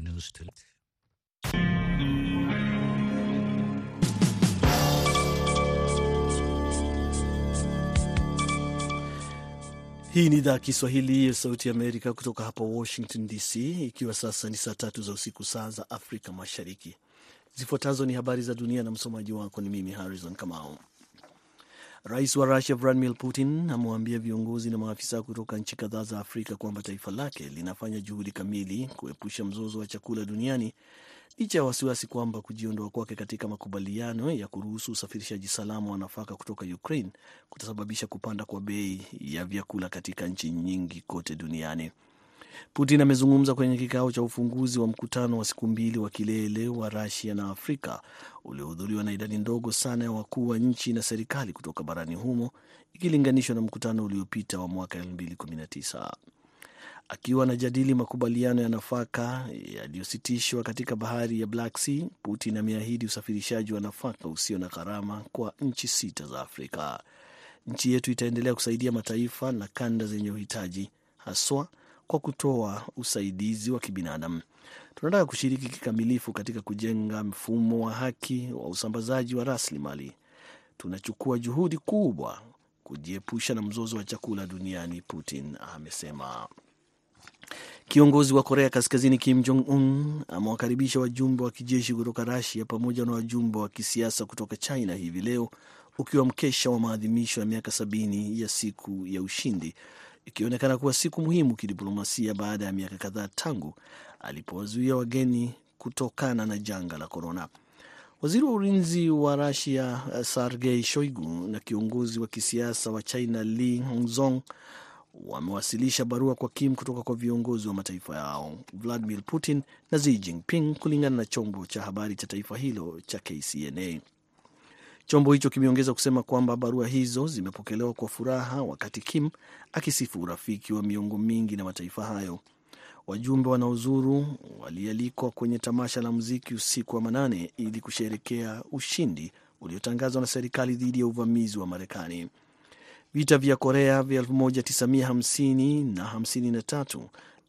news Hii ni idhaa ya Kiswahili ya Sauti ya Amerika kutoka hapa Washington DC, ikiwa sasa ni saa tatu za usiku, saa za Afrika Mashariki. Zifuatazo ni habari za dunia na msomaji wako ni mimi Harrison Kamau. Rais wa Rusia Vladimir Putin amewaambia viongozi na maafisa kutoka nchi kadhaa za Afrika kwamba taifa lake linafanya juhudi kamili kuepusha mzozo wa chakula duniani licha ya wasiwasi kwamba kujiondoa kwake katika makubaliano ya kuruhusu usafirishaji salama wa nafaka kutoka Ukraine kutasababisha kupanda kwa bei ya vyakula katika nchi nyingi kote duniani. Putin amezungumza kwenye kikao cha ufunguzi wa mkutano wa siku mbili wa kilele wa Rusia na Afrika uliohudhuriwa na idadi ndogo sana ya wakuu wa nchi na serikali kutoka barani humo ikilinganishwa na mkutano uliopita wa mwaka 2019 akiwa anajadili makubaliano ya nafaka yaliyositishwa katika bahari ya Black Sea. Putin ameahidi usafirishaji wa nafaka usio na gharama kwa nchi sita za Afrika. Nchi yetu itaendelea kusaidia mataifa na kanda zenye uhitaji haswa kwa kutoa usaidizi wa kibinadamu. Tunataka kushiriki kikamilifu katika kujenga mfumo wa haki wa usambazaji wa rasilimali. Tunachukua juhudi kubwa kujiepusha na mzozo wa chakula duniani, Putin amesema. Kiongozi wa Korea Kaskazini Kim Jong Un amewakaribisha wajumbe wa kijeshi kutoka Rasia pamoja na wajumbe wa kisiasa kutoka China hivi leo, ukiwa mkesha wa maadhimisho ya miaka sabini ya siku ya ushindi, ikionekana kuwa siku muhimu kidiplomasia baada ya miaka kadhaa tangu alipowazuia wageni kutokana na janga la korona. Waziri wa ulinzi wa Rasia Sergei Shoigu na kiongozi wa kisiasa wa China Li Hongzong wamewasilisha barua kwa Kim kutoka kwa viongozi wa mataifa yao Vladimir Putin na Xi Jinping, kulingana na chombo cha habari cha taifa hilo cha KCNA. Chombo hicho kimeongeza kusema kwamba barua hizo zimepokelewa kwa furaha, wakati Kim akisifu urafiki wa miongo mingi na mataifa hayo. Wajumbe wanaozuru walialikwa kwenye tamasha la muziki usiku wa manane ili kusherekea ushindi uliotangazwa na serikali dhidi ya uvamizi wa Marekani. Vita vya Korea vya 1950 na 53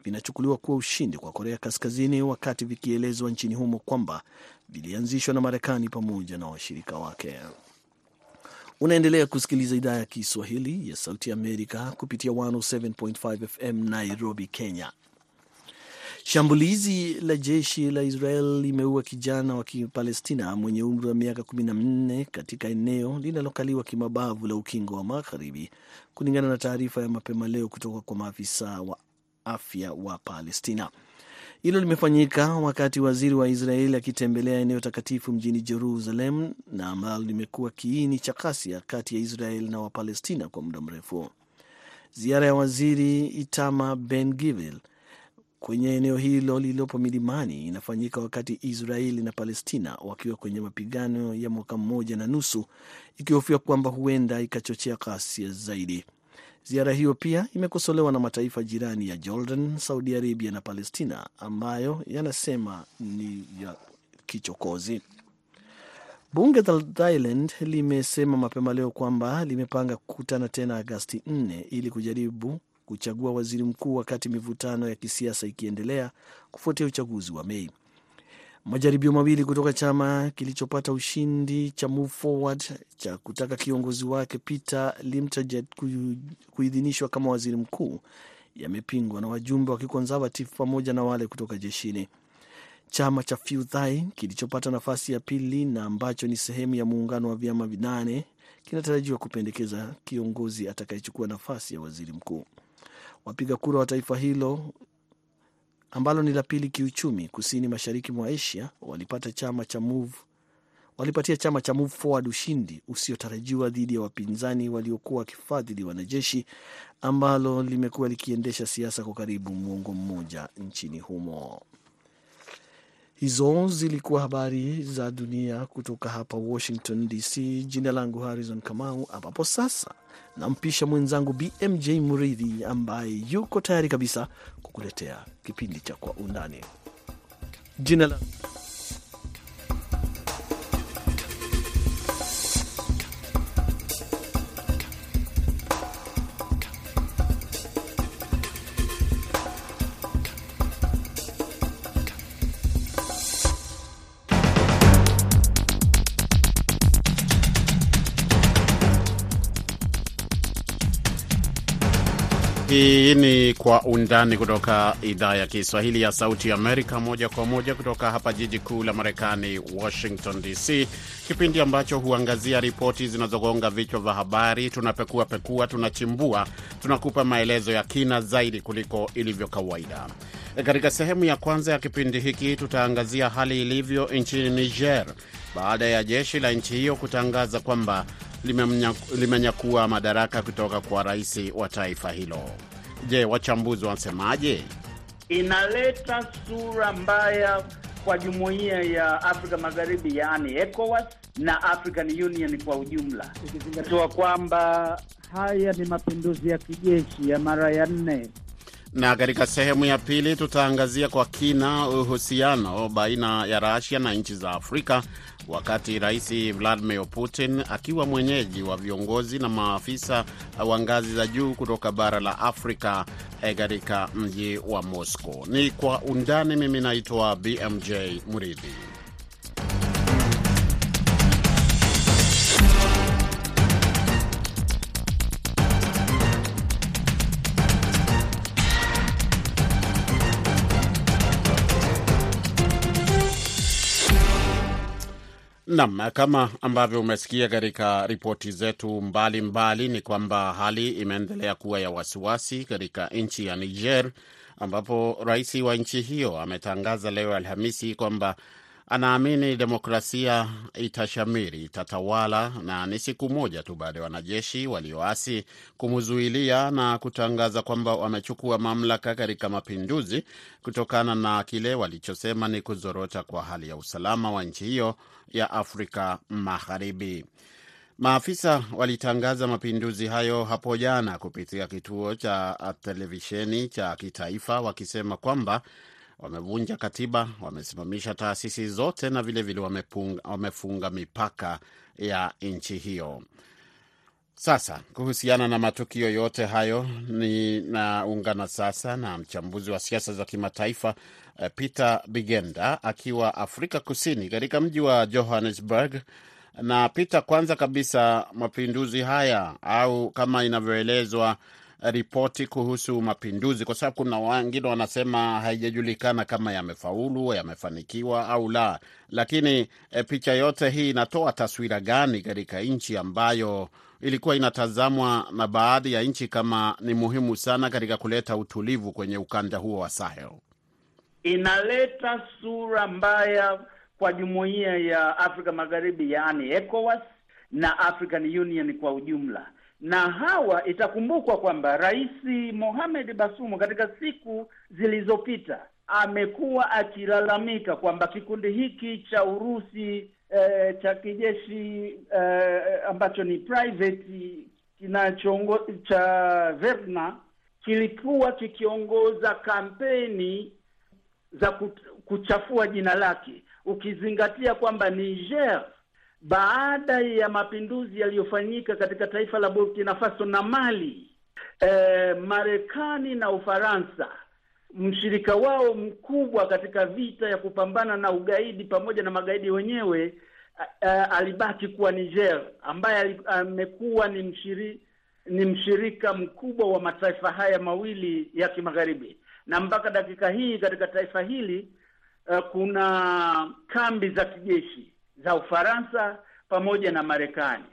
vinachukuliwa kuwa ushindi kwa Korea Kaskazini, wakati vikielezwa nchini humo kwamba vilianzishwa na Marekani pamoja na washirika wake. Unaendelea kusikiliza idhaa ya Kiswahili ya Sauti Amerika kupitia 107.5 FM Nairobi, Kenya. Shambulizi la jeshi la Israel limeua kijana wa Kipalestina mwenye umri wa miaka 14 katika eneo linalokaliwa kimabavu la Ukingo wa Magharibi, kulingana na taarifa ya mapema leo kutoka kwa maafisa wa afya wa Palestina. Hilo limefanyika wakati waziri wa Israeli akitembelea eneo takatifu mjini Jerusalem na ambalo limekuwa kiini cha ghasia kati ya Israel na Wapalestina kwa muda mrefu. Ziara ya waziri Itama Ben Gvir kwenye eneo hilo lililopo milimani inafanyika wakati Israeli na Palestina wakiwa kwenye mapigano ya mwaka mmoja na nusu, ikihofia kwamba huenda ikachochea ghasia zaidi. Ziara hiyo pia imekosolewa na mataifa jirani ya Jordan, Saudi Arabia na Palestina ambayo yanasema ni ya kichokozi. Bunge la Thailand limesema mapema leo kwamba limepanga kukutana tena Agasti 4 ili kujaribu kuchagua waziri mkuu wakati mivutano ya kisiasa ikiendelea kufuatia uchaguzi wa Mei. Majaribio mawili kutoka chama kilichopata ushindi cha Move Forward cha kutaka kiongozi wake Peter Limtajet kuidhinishwa kama waziri mkuu yamepingwa na wajumbe wa kiconservative pamoja na wale kutoka jeshini. Chama cha Pheu Thai kilichopata nafasi ya pili na ambacho ni sehemu ya muungano wa vyama vinane kinatarajiwa kupendekeza kiongozi atakayechukua nafasi ya waziri mkuu. Wapiga kura wa taifa hilo ambalo ni la pili kiuchumi kusini mashariki mwa Asia walipata chama cha Move, walipatia chama cha Move Forward ushindi usiotarajiwa dhidi ya wapinzani waliokuwa wakifadhili wanajeshi ambalo limekuwa likiendesha siasa kwa karibu muongo mmoja nchini humo. Hizo zilikuwa habari za dunia kutoka hapa Washington DC. Jina langu Harrison Kamau, ambapo sasa nampisha mwenzangu BMJ Muridhi ambaye yuko tayari kabisa kukuletea kipindi cha Kwa Undani. Jina langu Hii ni Kwa Undani kutoka idhaa ya Kiswahili ya Sauti Amerika, moja kwa moja kutoka hapa jiji kuu la Marekani, Washington DC, kipindi ambacho huangazia ripoti zinazogonga vichwa vya habari. Tunapekua pekua, tunachimbua, tunakupa maelezo ya kina zaidi kuliko ilivyo kawaida. Katika sehemu ya kwanza ya kipindi hiki tutaangazia hali ilivyo nchini Niger baada ya jeshi la nchi hiyo kutangaza kwamba limenyakua madaraka kutoka kwa rais wa taifa hilo. Je, wachambuzi wanasemaje? Inaleta sura mbaya kwa jumuiya ya Afrika Magharibi, yaani ECOWAS na African Union kwa ujumla, ikizingatiwa kwamba haya ni mapinduzi ya kijeshi ya mara ya nne na katika sehemu ya pili tutaangazia kwa kina uhusiano baina ya Russia na nchi za Afrika wakati Rais Vladimir Putin akiwa mwenyeji wa viongozi na maafisa wa ngazi za juu kutoka bara la Afrika katika mji wa Moscow. Ni kwa undani. Mimi naitwa BMJ Muridhi. Nam, kama ambavyo umesikia katika ripoti zetu mbalimbali mbali, ni kwamba hali imeendelea kuwa ya wasiwasi katika nchi ya Niger, ambapo rais wa nchi hiyo ametangaza leo Alhamisi kwamba anaamini demokrasia itashamiri, itatawala, na ni siku moja tu baada ya wanajeshi walioasi kumzuilia na kutangaza kwamba wamechukua mamlaka katika mapinduzi kutokana na kile walichosema ni kuzorota kwa hali ya usalama wa nchi hiyo ya Afrika Magharibi. Maafisa walitangaza mapinduzi hayo hapo jana kupitia kituo cha televisheni cha kitaifa wakisema kwamba wamevunja katiba, wamesimamisha taasisi zote na vilevile vile wamefunga mipaka ya nchi hiyo. Sasa kuhusiana na matukio yote hayo, ninaungana sasa na mchambuzi wa siasa za kimataifa Peter Bigenda akiwa Afrika Kusini, katika mji wa Johannesburg. Na Peter, kwanza kabisa, mapinduzi haya au kama inavyoelezwa ripoti kuhusu mapinduzi, kwa sababu kuna wengine wanasema haijajulikana kama yamefaulu, yamefanikiwa au la, lakini e, picha yote hii inatoa taswira gani katika nchi ambayo ilikuwa inatazamwa na baadhi ya nchi kama ni muhimu sana katika kuleta utulivu kwenye ukanda huo wa Sahel? Inaleta sura mbaya kwa jumuiya ya Afrika Magharibi, yaani ECOWAS na African Union kwa ujumla na hawa itakumbukwa kwamba Rais Mohamed Basumu katika siku zilizopita amekuwa akilalamika kwamba kikundi hiki cha Urusi eh, cha kijeshi eh, ambacho ni private kinachoongo cha Verna kilikuwa kikiongoza kampeni za kuchafua jina lake, ukizingatia kwamba Niger baada ya mapinduzi yaliyofanyika katika taifa la Burkina Faso na Mali, eh, Marekani na Ufaransa, mshirika wao mkubwa katika vita ya kupambana na ugaidi pamoja na magaidi wenyewe, a, alibaki kuwa Niger, ambaye amekuwa ni mshiri, ni mshirika mkubwa wa mataifa haya mawili ya kimagharibi, na mpaka dakika hii katika taifa hili uh, kuna kambi za kijeshi za Ufaransa pamoja na Marekani.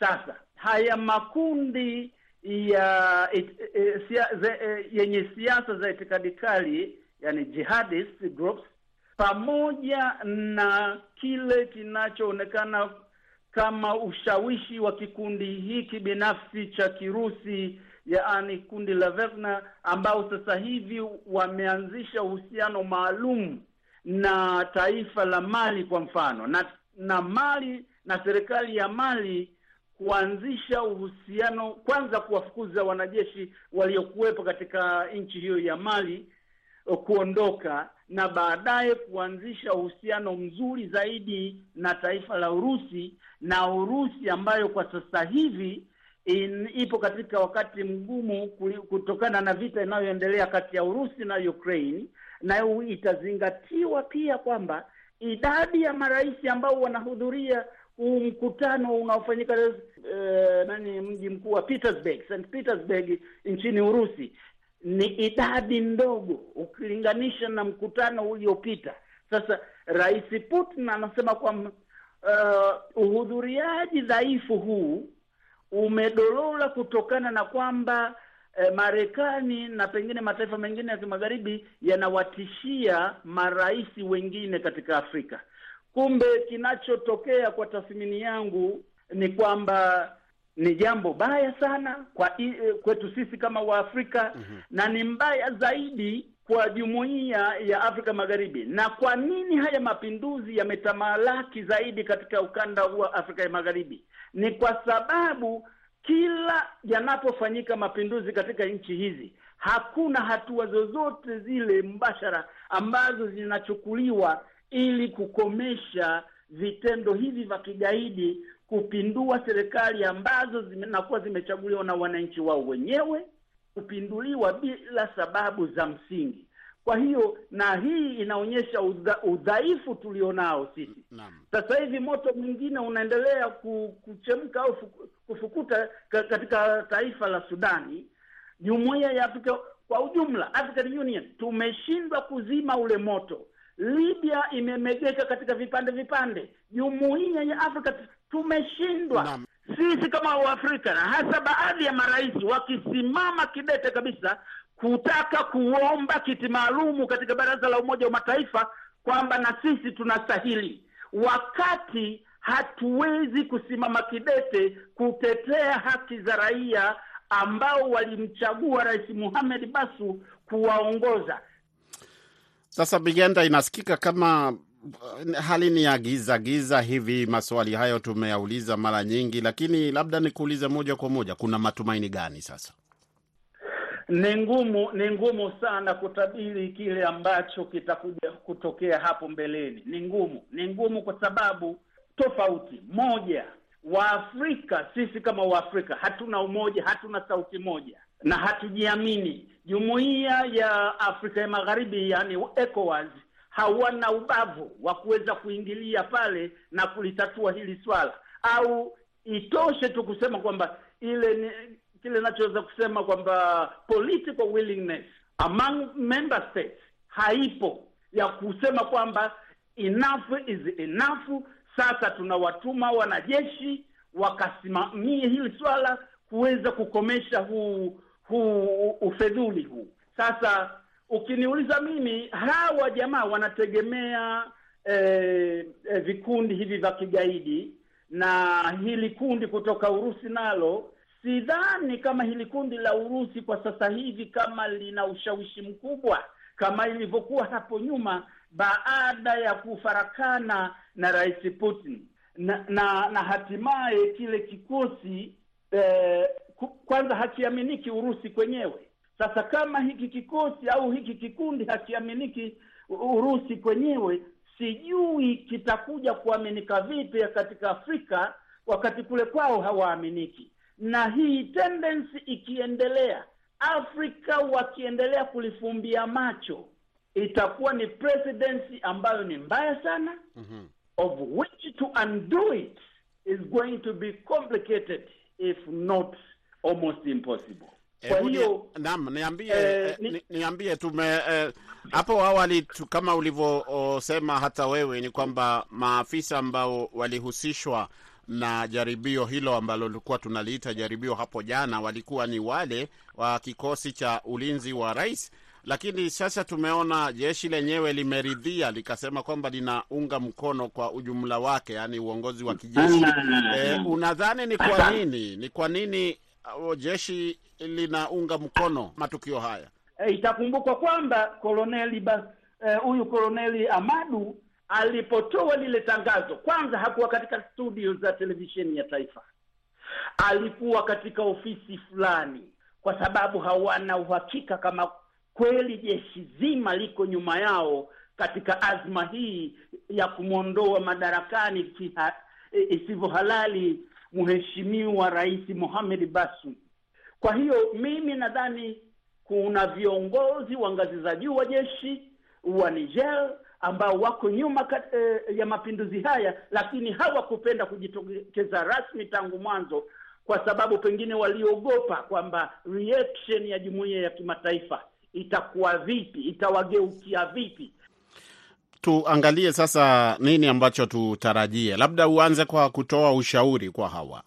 Sasa haya makundi ya it, it, sia, ze, e, yenye siasa za itikadi kali, yani jihadist groups, pamoja na kile kinachoonekana kama ushawishi wa kikundi hiki binafsi cha Kirusi, yaani kundi la Wagner, ambao sasa hivi wameanzisha uhusiano maalum na taifa la Mali kwa mfano na na Mali na serikali ya Mali kuanzisha uhusiano, kwanza kuwafukuza wanajeshi waliokuwepo katika nchi hiyo ya Mali kuondoka, na baadaye kuanzisha uhusiano mzuri zaidi na taifa la Urusi, na Urusi ambayo kwa sasa hivi in, ipo katika wakati mgumu kutokana na vita inayoendelea kati ya Urusi na Ukraine, na itazingatiwa pia kwamba idadi ya marais ambao wanahudhuria huu mkutano unaofanyika eh, nani mji mkuu wa Petersburg, St Petersburg nchini Urusi ni idadi ndogo ukilinganisha na mkutano uliopita. Sasa Rais Putin anasema kwamba uh, uhudhuriaji dhaifu huu umedolola kutokana na kwamba eh, Marekani na pengine mataifa mengine ya kimagharibi yanawatishia marais wengine katika Afrika. Kumbe kinachotokea kwa tathmini yangu ni kwamba ni jambo baya sana kwa kwetu sisi kama Waafrika mm-hmm. na ni mbaya zaidi kwa jumuiya ya Afrika Magharibi. Na kwa nini haya mapinduzi yametamalaki zaidi katika ukanda huu wa Afrika ya Magharibi? Ni kwa sababu kila yanapofanyika mapinduzi katika nchi hizi, hakuna hatua zozote zile mbashara ambazo zinachukuliwa ili kukomesha vitendo hivi vya kigaidi, kupindua serikali ambazo zinakuwa zimechaguliwa na wananchi wao wenyewe, kupinduliwa bila sababu za msingi. Kwa hiyo na hii inaonyesha udha, udhaifu tulionao sisi. Sasa hivi moto mwingine unaendelea kuchemka au kufukuta katika taifa la Sudani. Jumuiya ya Afrika kwa ujumla, African Union, tumeshindwa kuzima ule moto. Libya imemegeka katika vipande vipande. Jumuiya ya Afrika tumeshindwa sisi kama Waafrika, na hasa baadhi ya marais wakisimama kidete kabisa kutaka kuomba kiti maalumu katika Baraza la Umoja wa Mataifa kwamba na sisi tunastahili, wakati hatuwezi kusimama kidete kutetea haki za raia ambao walimchagua Rais Mohamed Basu kuwaongoza. Sasa Bigenda, inasikika kama hali ni ya giza giza hivi. Maswali hayo tumeyauliza mara nyingi, lakini labda nikuulize moja kwa moja, kuna matumaini gani sasa? Ni ngumu, ni ngumu sana kutabiri kile ambacho kitakuja kutokea hapo mbeleni. Ni ngumu, ni ngumu kwa sababu tofauti. Moja, Waafrika sisi kama Waafrika hatuna umoja, hatuna sauti moja na hatujiamini. Jumuiya ya Afrika ya Magharibi, yani ECOWAS, hawana ubavu wa kuweza kuingilia pale na kulitatua hili swala, au itoshe tu kusema kwamba ile kile nachoweza kusema kwamba political willingness among member states haipo ya kusema kwamba enough is enough. Sasa tunawatuma wanajeshi wakasimamie hili swala kuweza kukomesha huu huu ufedhuli huu. Sasa ukiniuliza mimi, hawa jamaa wanategemea eh, eh, vikundi hivi vya kigaidi na hili kundi kutoka Urusi nalo sidhani kama hili kundi la Urusi kwa sasa hivi kama lina ushawishi mkubwa kama ilivyokuwa hapo nyuma baada ya kufarakana na Rais Putin na na, na hatimaye kile kikosi eh, kwanza hakiaminiki Urusi kwenyewe. Sasa kama hiki kikosi au hiki kikundi hakiaminiki Urusi kwenyewe, sijui kitakuja kuaminika vipi katika Afrika wakati kule kwao hawaaminiki na hii tendency ikiendelea, Afrika wakiendelea kulifumbia macho, itakuwa ni presidency ambayo ni mbaya sana mm -hmm. of which to undo it is going to be complicated if not almost impossible. Kwa hiyo naam, niambie eh, niambie tume hapo awali tu, kama ulivyosema hata wewe ni kwamba maafisa ambao walihusishwa na jaribio hilo ambalo tulikuwa tunaliita jaribio hapo jana walikuwa ni wale wa kikosi cha ulinzi wa rais, lakini sasa tumeona jeshi lenyewe limeridhia likasema kwamba linaunga mkono kwa ujumla wake, yaani uongozi wa kijeshi. E, unadhani ni kwa nini ni kwa nini uh, jeshi linaunga mkono matukio haya? E, itakumbukwa kwamba koloneli huyu e, koloneli Amadu alipotoa lile tangazo, kwanza hakuwa katika studio za televisheni ya taifa, alikuwa katika ofisi fulani, kwa sababu hawana uhakika kama kweli jeshi zima liko nyuma yao katika azma hii ya kumwondoa madarakani isivyo halali mheshimiwa Rais Mohamed Basu. Kwa hiyo mimi nadhani kuna viongozi wa ngazi za juu wa jeshi wa Niger ambao wako nyuma kat, e, ya mapinduzi haya, lakini hawakupenda kujitokeza rasmi tangu mwanzo kwa sababu pengine waliogopa kwamba reaction ya jumuiya ya kimataifa itakuwa vipi, itawageukia vipi. Tuangalie sasa nini ambacho tutarajie. Labda uanze kwa kutoa ushauri kwa hawa.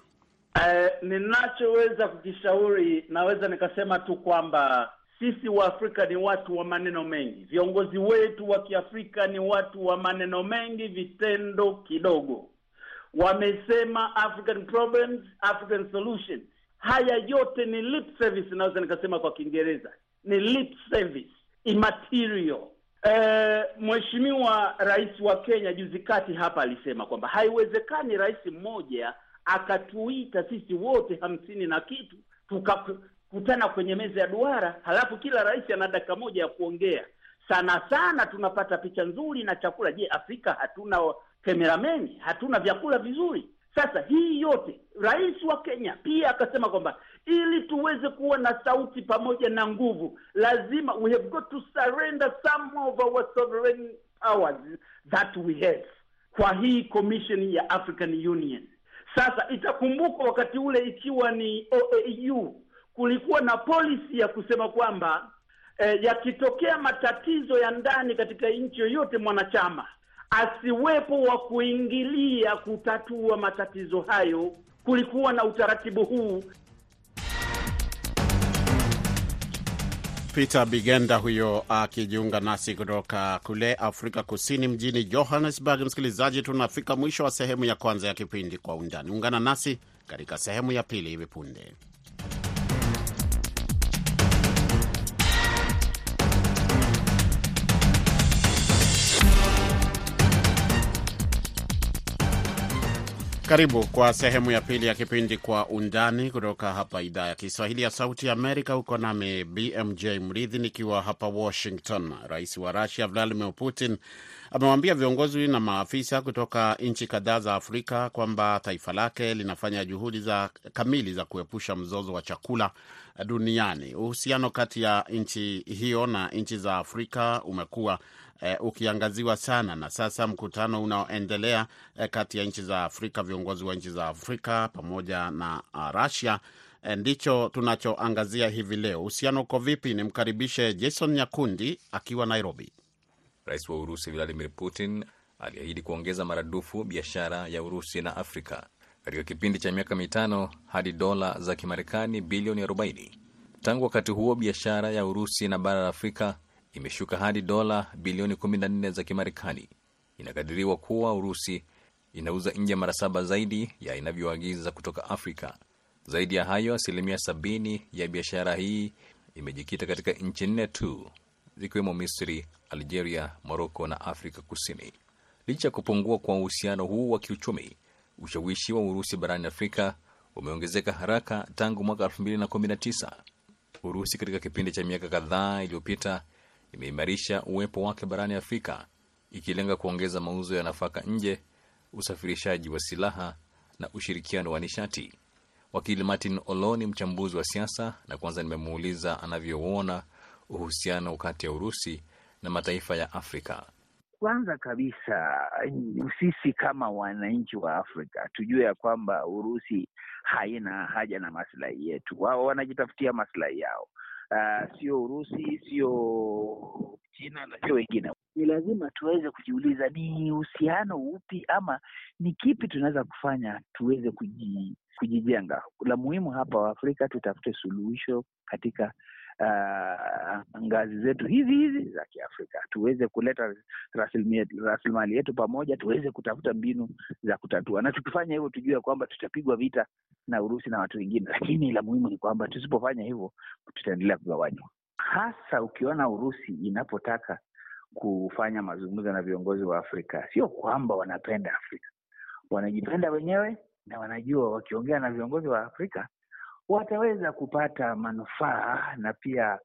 Uh, ninachoweza kukishauri, naweza nikasema tu kwamba sisi Waafrika ni watu wa maneno mengi. Viongozi wetu wa Kiafrika ni watu wa maneno mengi, vitendo kidogo. Wamesema African problems, African solutions. Haya yote ni lip service, naweza nikasema kwa Kiingereza ni lip service, immaterial. Eh, Mheshimiwa Rais wa Kenya juzi kati hapa alisema kwamba haiwezekani rais mmoja akatuita sisi wote hamsini na kitu tukakutana kwenye meza ya duara, halafu kila rais ana dakika moja ya kuongea. Sana sana tunapata picha nzuri na chakula. Je, Afrika hatuna kamerameni? Hatuna vyakula vizuri? Sasa hii yote, rais wa Kenya pia akasema kwamba ili tuweze kuwa na sauti pamoja na nguvu, lazima we have got to surrender some of our sovereign powers that we have kwa hii commission ya African Union. Sasa itakumbukwa wakati ule ikiwa ni OAU kulikuwa na policy ya kusema kwamba eh, yakitokea matatizo ya ndani katika nchi yoyote mwanachama asiwepo wa kuingilia kutatua matatizo hayo. Kulikuwa na utaratibu huu. Peter Bigenda huyo akijiunga nasi kutoka kule Afrika Kusini, mjini Johannesburg. Msikilizaji, tunafika mwisho wa sehemu ya kwanza ya kipindi Kwa Undani. Ungana nasi katika sehemu ya pili hivi punde. Karibu kwa sehemu ya pili ya kipindi Kwa Undani kutoka hapa idhaa ya Kiswahili ya Sauti ya Amerika. Huko nami BMJ Mridhi nikiwa hapa Washington. Rais wa Rusia Vladimir Putin amewaambia viongozi na maafisa kutoka nchi kadhaa za Afrika kwamba taifa lake linafanya juhudi za kamili za kuepusha mzozo wa chakula duniani. Uhusiano kati ya nchi hiyo na nchi za Afrika umekuwa eh, ukiangaziwa sana, na sasa mkutano unaoendelea eh, kati ya nchi za Afrika, viongozi wa nchi za Afrika pamoja na uh, Russia eh, ndicho tunachoangazia hivi leo. Uhusiano uko vipi? Nimkaribishe Jason Nyakundi akiwa Nairobi. Rais wa Urusi Vladimir Putin aliahidi kuongeza maradufu biashara ya Urusi na Afrika katika kipindi cha miaka mitano hadi dola za Kimarekani bilioni 40. Tangu wakati huo biashara ya Urusi na bara la Afrika imeshuka hadi dola bilioni 14 za Kimarekani. Inakadiriwa kuwa Urusi inauza nje mara saba zaidi ya inavyoagiza kutoka Afrika. Zaidi ya hayo, asilimia sabini ya biashara hii imejikita katika nchi nne tu zikiwemo Misri, Algeria, Moroko na Afrika Kusini. Licha ya kupungua kwa uhusiano huu wa kiuchumi, ushawishi wa Urusi barani Afrika umeongezeka haraka tangu mwaka 2019. Urusi katika kipindi cha miaka kadhaa iliyopita imeimarisha uwepo wake barani Afrika, ikilenga kuongeza mauzo ya nafaka nje, usafirishaji wa silaha na ushirikiano wa nishati. Wakili Martin Olo ni mchambuzi wa siasa, na kwanza nimemuuliza anavyouona uhusiano kati ya Urusi na mataifa ya Afrika. Kwanza kabisa sisi kama wananchi wa Afrika tujue ya kwamba Urusi haina haja na maslahi yetu. Wao wanajitafutia maslahi yao. Uh, sio Urusi, sio China na sio wengine. Ni lazima tuweze kujiuliza ni uhusiano upi ama ni kipi tunaweza kufanya tuweze kuji, kujijenga. La muhimu hapa Waafrika tutafute suluhisho katika uh, ngazi zetu hizi hizi za Kiafrika, tuweze kuleta rasilimali yetu pamoja, tuweze kutafuta mbinu za kutatua, na tukifanya hivyo tujue kwamba tutapigwa vita na Urusi na watu wengine, lakini la muhimu ni kwamba tusipofanya hivyo tutaendelea kugawanywa, hasa ukiona Urusi inapotaka kufanya mazungumzo na viongozi wa Afrika. Sio kwamba wanapenda Afrika, wanajipenda wenyewe na wanajua wakiongea na viongozi wa Afrika wataweza kupata manufaa na pia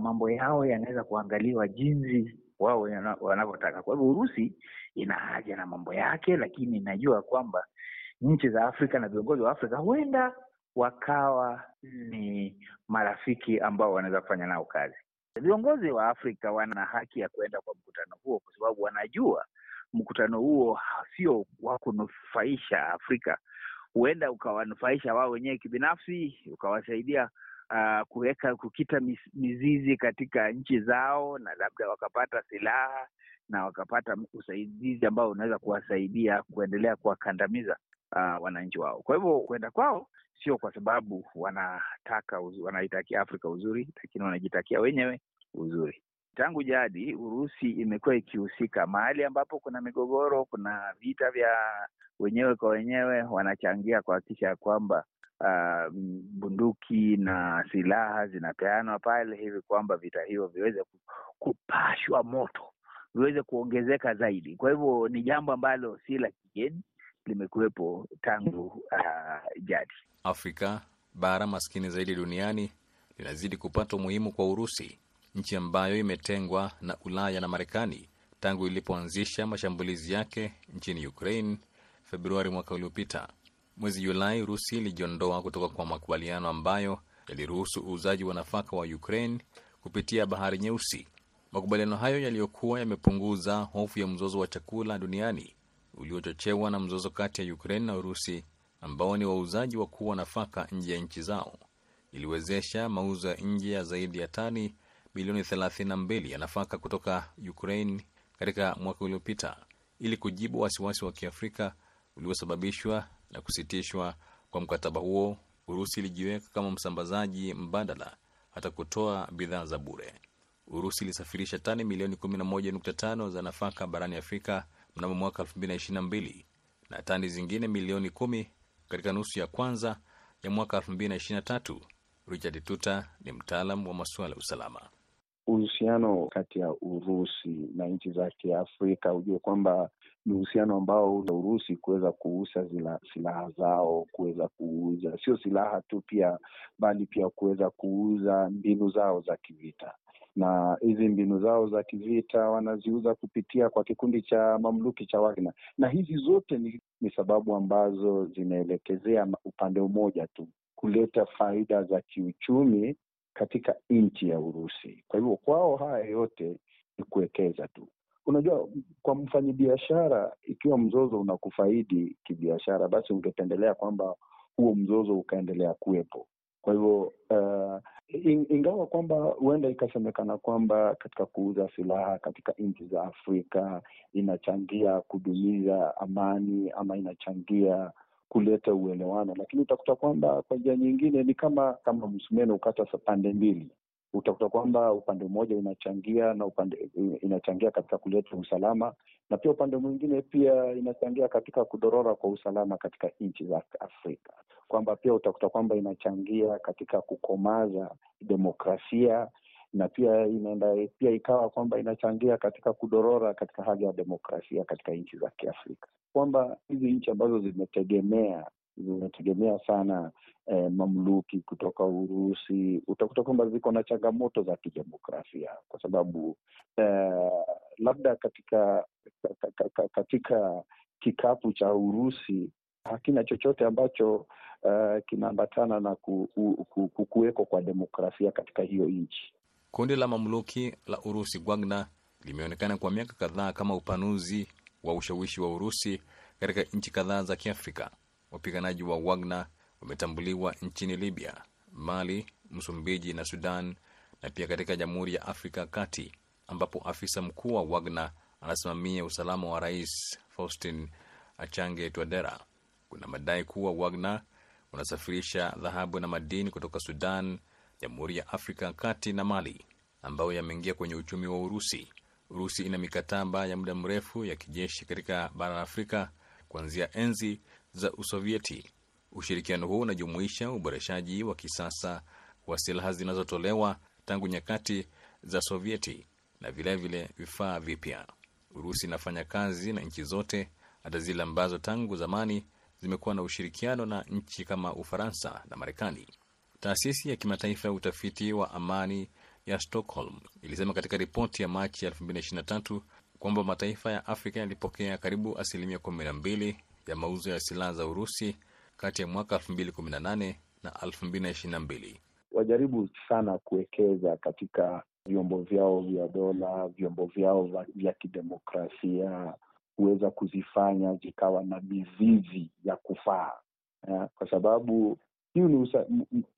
mambo yao yanaweza kuangaliwa jinsi wao wanavyotaka. Kwa hivyo Urusi ina haja na mambo yake, lakini inajua kwamba nchi za Afrika na viongozi wa Afrika huenda wakawa ni marafiki ambao wanaweza kufanya nao kazi. Viongozi wa Afrika wana haki ya kuenda kwa mkutano huo, kwa sababu wanajua mkutano huo sio wa kunufaisha Afrika huenda ukawanufaisha wao wenyewe kibinafsi, ukawasaidia uh, kuweka kukita mizizi katika nchi zao, na labda wakapata silaha na wakapata usaidizi ambao unaweza kuwasaidia kuendelea kuwakandamiza uh, wananchi wao. Kwa hivyo kwenda kwao sio kwa sababu wanataka wanaitakia Afrika uzuri, lakini wanajitakia wenyewe uzuri. Tangu jadi Urusi imekuwa ikihusika mahali ambapo kuna migogoro, kuna vita vya wenyewe kwa wenyewe, wanachangia kuhakikisha ya kwamba uh, bunduki na silaha zinapeanwa pale, hivi kwamba vita hivyo viweze kupashwa moto, viweze kuongezeka zaidi. Kwa hivyo ni jambo ambalo si la kigeni, limekuwepo tangu uh, jadi. Afrika, bara maskini zaidi duniani, linazidi kupata umuhimu kwa Urusi, nchi ambayo imetengwa na Ulaya na Marekani tangu ilipoanzisha mashambulizi yake nchini Ukraine Februari mwaka uliopita. Mwezi Julai, Urusi ilijiondoa kutoka kwa makubaliano ambayo yaliruhusu uuzaji wa nafaka wa Ukraine kupitia Bahari Nyeusi. Makubaliano hayo yaliyokuwa yamepunguza hofu ya mzozo wa chakula duniani uliochochewa na mzozo kati ya Ukraine na Urusi, ambao ni wauzaji wakuu wa nafaka nje ya nchi zao, iliwezesha mauzo ya nje ya zaidi ya tani milioni 32 ya nafaka kutoka Ukraine katika mwaka uliopita, ili kujibu wasiwasi wa kiafrika uliosababishwa na kusitishwa kwa mkataba huo. Urusi ilijiweka kama msambazaji mbadala hata kutoa bidhaa za bure. Urusi ilisafirisha tani milioni 11.5 za nafaka barani Afrika mnamo mwaka 2022 na tani zingine milioni kumi katika nusu ya kwanza ya mwaka 2023. Richard Tuta ni mtaalam wa masuala ya usalama. Uhusiano kati ya Urusi na nchi za Kiafrika, hujue kwamba ni uhusiano ambao Urusi kuweza kuuza silaha zao, kuweza kuuza. Sio silaha tu pia, bali pia kuweza kuuza mbinu zao za kivita. Na hizi mbinu zao za kivita wanaziuza kupitia kwa kikundi cha mamluki cha Wagner, na hizi zote ni, ni sababu ambazo zinaelekezea upande mmoja tu, kuleta faida za kiuchumi katika nchi ya Urusi. Kwa hivyo kwao haya yote ni kuwekeza tu. Unajua, kwa mfanyabiashara, ikiwa mzozo unakufaidi kibiashara, basi ungependelea kwamba huo mzozo ukaendelea kuwepo. Kwa hivyo uh, ingawa kwamba huenda ikasemekana kwamba katika kuuza silaha katika nchi za Afrika inachangia kudumiza amani ama inachangia kuleta uelewano, lakini utakuta kwamba kwa njia nyingine ni kama kama msumeno ukata pande mbili. Utakuta kwamba upande mmoja inachangia na upande inachangia katika kuleta usalama, na pia upande mwingine pia inachangia katika kudorora kwa usalama katika nchi za Afrika, kwamba pia utakuta kwamba inachangia katika kukomaza demokrasia na pia inaenda pia ikawa kwamba inachangia katika kudorora katika hali ya demokrasia katika nchi za Kiafrika, kwamba hizi nchi ambazo zimetegemea zimetegemea sana eh, mamluki kutoka Urusi, utakuta kwamba ziko na changamoto za kidemokrasia kwa sababu eh, labda katika katika kikapu cha Urusi hakina chochote ambacho uh, kinaambatana na ku, ku, ku, kuweko kwa demokrasia katika hiyo nchi. Kundi la mamluki la Urusi Wagner limeonekana kwa miaka kadhaa kama upanuzi wa ushawishi wa Urusi katika nchi kadhaa za Kiafrika. Wapiganaji wa Wagner wametambuliwa nchini Libya, Mali, Msumbiji na Sudan, na pia katika Jamhuri ya Afrika Kati, ambapo afisa mkuu wa Wagner anasimamia usalama wa Rais Faustin Achange Twadera. Kuna madai kuwa Wagner unasafirisha dhahabu na madini kutoka Sudan, Jamhuri ya Afrika Kati na Mali, ambayo yameingia kwenye uchumi wa Urusi. Urusi ina mikataba ya muda mrefu ya kijeshi katika bara la Afrika kuanzia enzi za Usovieti. Ushirikiano huu unajumuisha uboreshaji wa kisasa wa silaha zinazotolewa tangu nyakati za Sovieti na vilevile vifaa vipya. Urusi inafanya kazi na nchi zote, hata zile ambazo tangu zamani zimekuwa na ushirikiano na nchi kama Ufaransa na Marekani. Taasisi ya kimataifa ya utafiti wa amani ya Stockholm ilisema katika ripoti ya Machi 2023 kwamba mataifa ya Afrika yalipokea karibu asilimia 12 ya mauzo ya silaha za Urusi kati ya mwaka 2018 na 2022. Wajaribu sana kuwekeza katika vyombo vyao vya dola, vyombo vyao vya kidemokrasia, kuweza kuzifanya zikawa na mizizi ya kufaa uh, kwa sababu hiu ni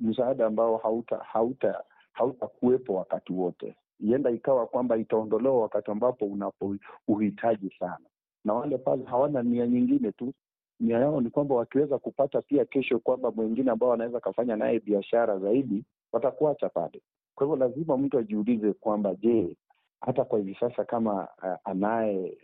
msaada ambao hauta hauta hautakuwepo wakati wote. Ienda ikawa kwamba itaondolewa wakati ambapo unapo uhitaji sana, na wale pale hawana nia nyingine tu, nia yao ni kwamba wakiweza kupata pia kesho kwamba mwingine ambao wanaweza kafanya naye biashara zaidi, watakuacha pale. Kwa hivyo lazima mtu ajiulize kwamba je, hata kwa hivi sasa kama uh, anaye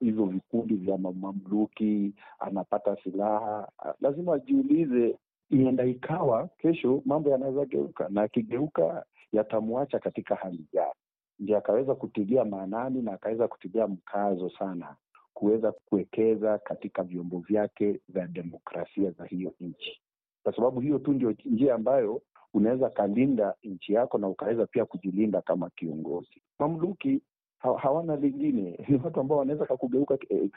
hivyo uh, vikundi vya mamluki anapata silaha uh, lazima ajiulize, ienda ikawa kesho mambo yanaweza geuka, na akigeuka yatamwacha katika hali gani? Ndio akaweza kutilia maanani na akaweza kutilia mkazo sana kuweza kuwekeza katika vyombo vyake vya demokrasia za hiyo nchi, kwa sababu hiyo tu ndio njia ambayo unaweza kalinda nchi yako na ukaweza pia kujilinda kama kiongozi. Mamluki ha hawana lingine, ni watu ambao wanaweza kakugeuka eh,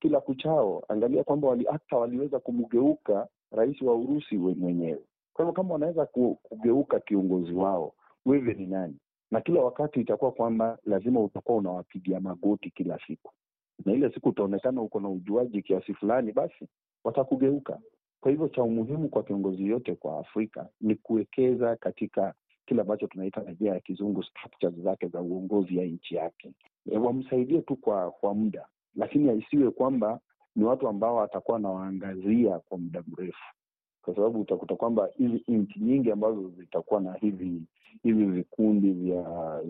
kila kuchao. Angalia kwamba wali, hata waliweza kumgeuka rais wa Urusi mwenyewe. Kwa hivyo kama wanaweza kugeuka kiongozi wao, wewe ni nani? Na kila wakati itakuwa kwamba lazima utakuwa unawapigia magoti kila siku, na ile siku utaonekana uko na ujuaji kiasi fulani, basi watakugeuka. Kwa hivyo cha umuhimu kwa kiongozi yote kwa Afrika ni kuwekeza katika kile ambacho tunaita na njia ya kizungu structures zake za uongozi ya nchi yake, wamsaidie tu kwa kwa muda, lakini isiwe kwamba ni watu ambao watakuwa wanawaangazia kwa muda mrefu, kwa sababu utakuta kwamba hizi nchi nyingi ambazo zitakuwa na hivi hivi vikundi vya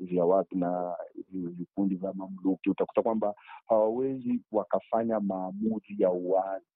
vya, watu na hivi vikundi vya mamluki, utakuta kwamba hawawezi wakafanya maamuzi ya uwazi.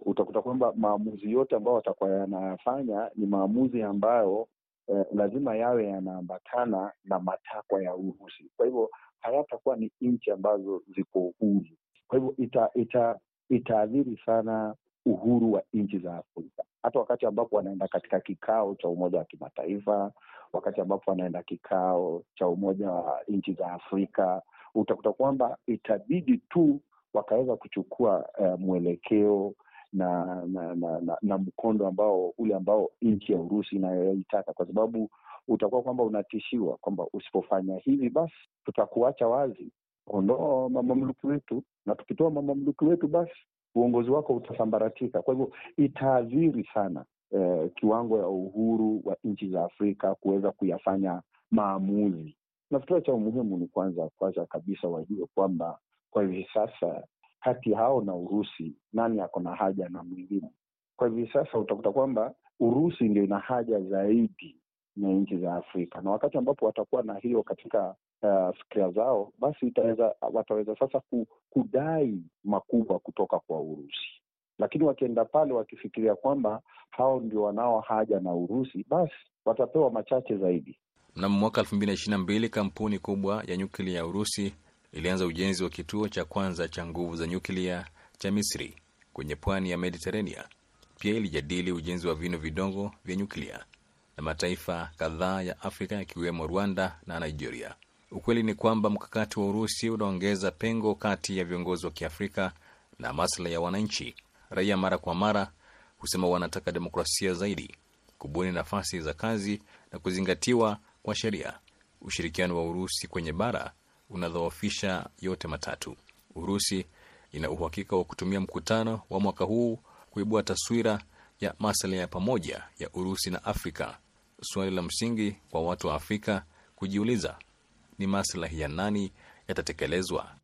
Utakuta kwamba maamuzi yote ambayo watakuwa yanayafanya ni maamuzi ambayo eh, lazima yawe yanaambatana na matakwa ya Urusi. Kwa hivyo hayatakuwa ni nchi ambazo ziko huru. Kwa hivyo ita, ita, itaathiri sana uhuru wa nchi za Afrika, hata wakati ambapo wanaenda katika kikao cha Umoja wa Kimataifa, wakati ambapo wanaenda kikao cha Umoja wa Nchi za Afrika, utakuta kwamba itabidi tu wakaweza kuchukua uh, mwelekeo na na, na, na na mkondo ambao ule ambao nchi ya Urusi inayoitaka, kwa sababu utakuwa kwamba unatishiwa kwamba usipofanya hivi basi tutakuacha wazi, ondoa mamamluki wetu, na tukitoa mamamluki wetu basi uongozi wako utasambaratika. Kwa hivyo itaathiri sana eh, kiwango ya uhuru wa nchi za Afrika kuweza kuyafanya maamuzi. Nafikiri cha umuhimu ni kwanza kwanza kabisa wajue kwamba kwa hivi sasa kati hao na Urusi nani ako na haja na mwingine? Kwa hivi sasa utakuta kwamba Urusi ndio ina haja zaidi na nchi za Afrika, na wakati ambapo watakuwa na hiyo katika uh, fikira zao, basi itaweza, wataweza sasa kudai makubwa kutoka kwa Urusi. Lakini wakienda pale wakifikiria kwamba hao ndio wanao haja na Urusi, basi watapewa machache zaidi. Mnamo mwaka elfu mbili na ishirini na mbili kampuni kubwa ya nyuklia ya Urusi ilianza ujenzi wa kituo cha kwanza cha nguvu za nyuklia cha Misri kwenye pwani ya Mediterania. Pia ilijadili ujenzi wa vinu vidogo vya nyuklia na mataifa kadhaa ya Afrika yakiwemo Rwanda na Nigeria. Ukweli ni kwamba mkakati wa Urusi unaongeza pengo kati ya viongozi wa Kiafrika na maslahi ya wananchi. Raia mara kwa mara husema wanataka demokrasia zaidi, kubuni nafasi za kazi na kuzingatiwa kwa sheria. Ushirikiano wa Urusi kwenye bara unadhoofisha yote matatu. Urusi ina uhakika wa kutumia mkutano wa mwaka huu kuibua taswira ya maslahi ya pamoja ya Urusi na Afrika. Suali la msingi kwa watu wa Afrika kujiuliza ni maslahi ya nani yatatekelezwa?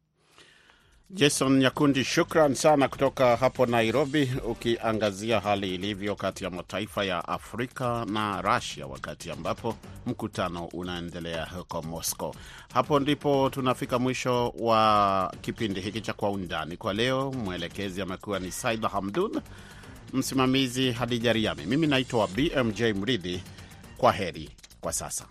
Jason Nyakundi, shukran sana kutoka hapo Nairobi, ukiangazia hali ilivyo kati ya mataifa ya Afrika na Russia wakati ambapo mkutano unaendelea huko Moscow. Hapo ndipo tunafika mwisho wa kipindi hiki cha Kwa Undani kwa leo. Mwelekezi amekuwa ni Saida Hamdun, msimamizi Hadija Riami, mimi naitwa BMJ Mridhi. Kwa heri kwa sasa.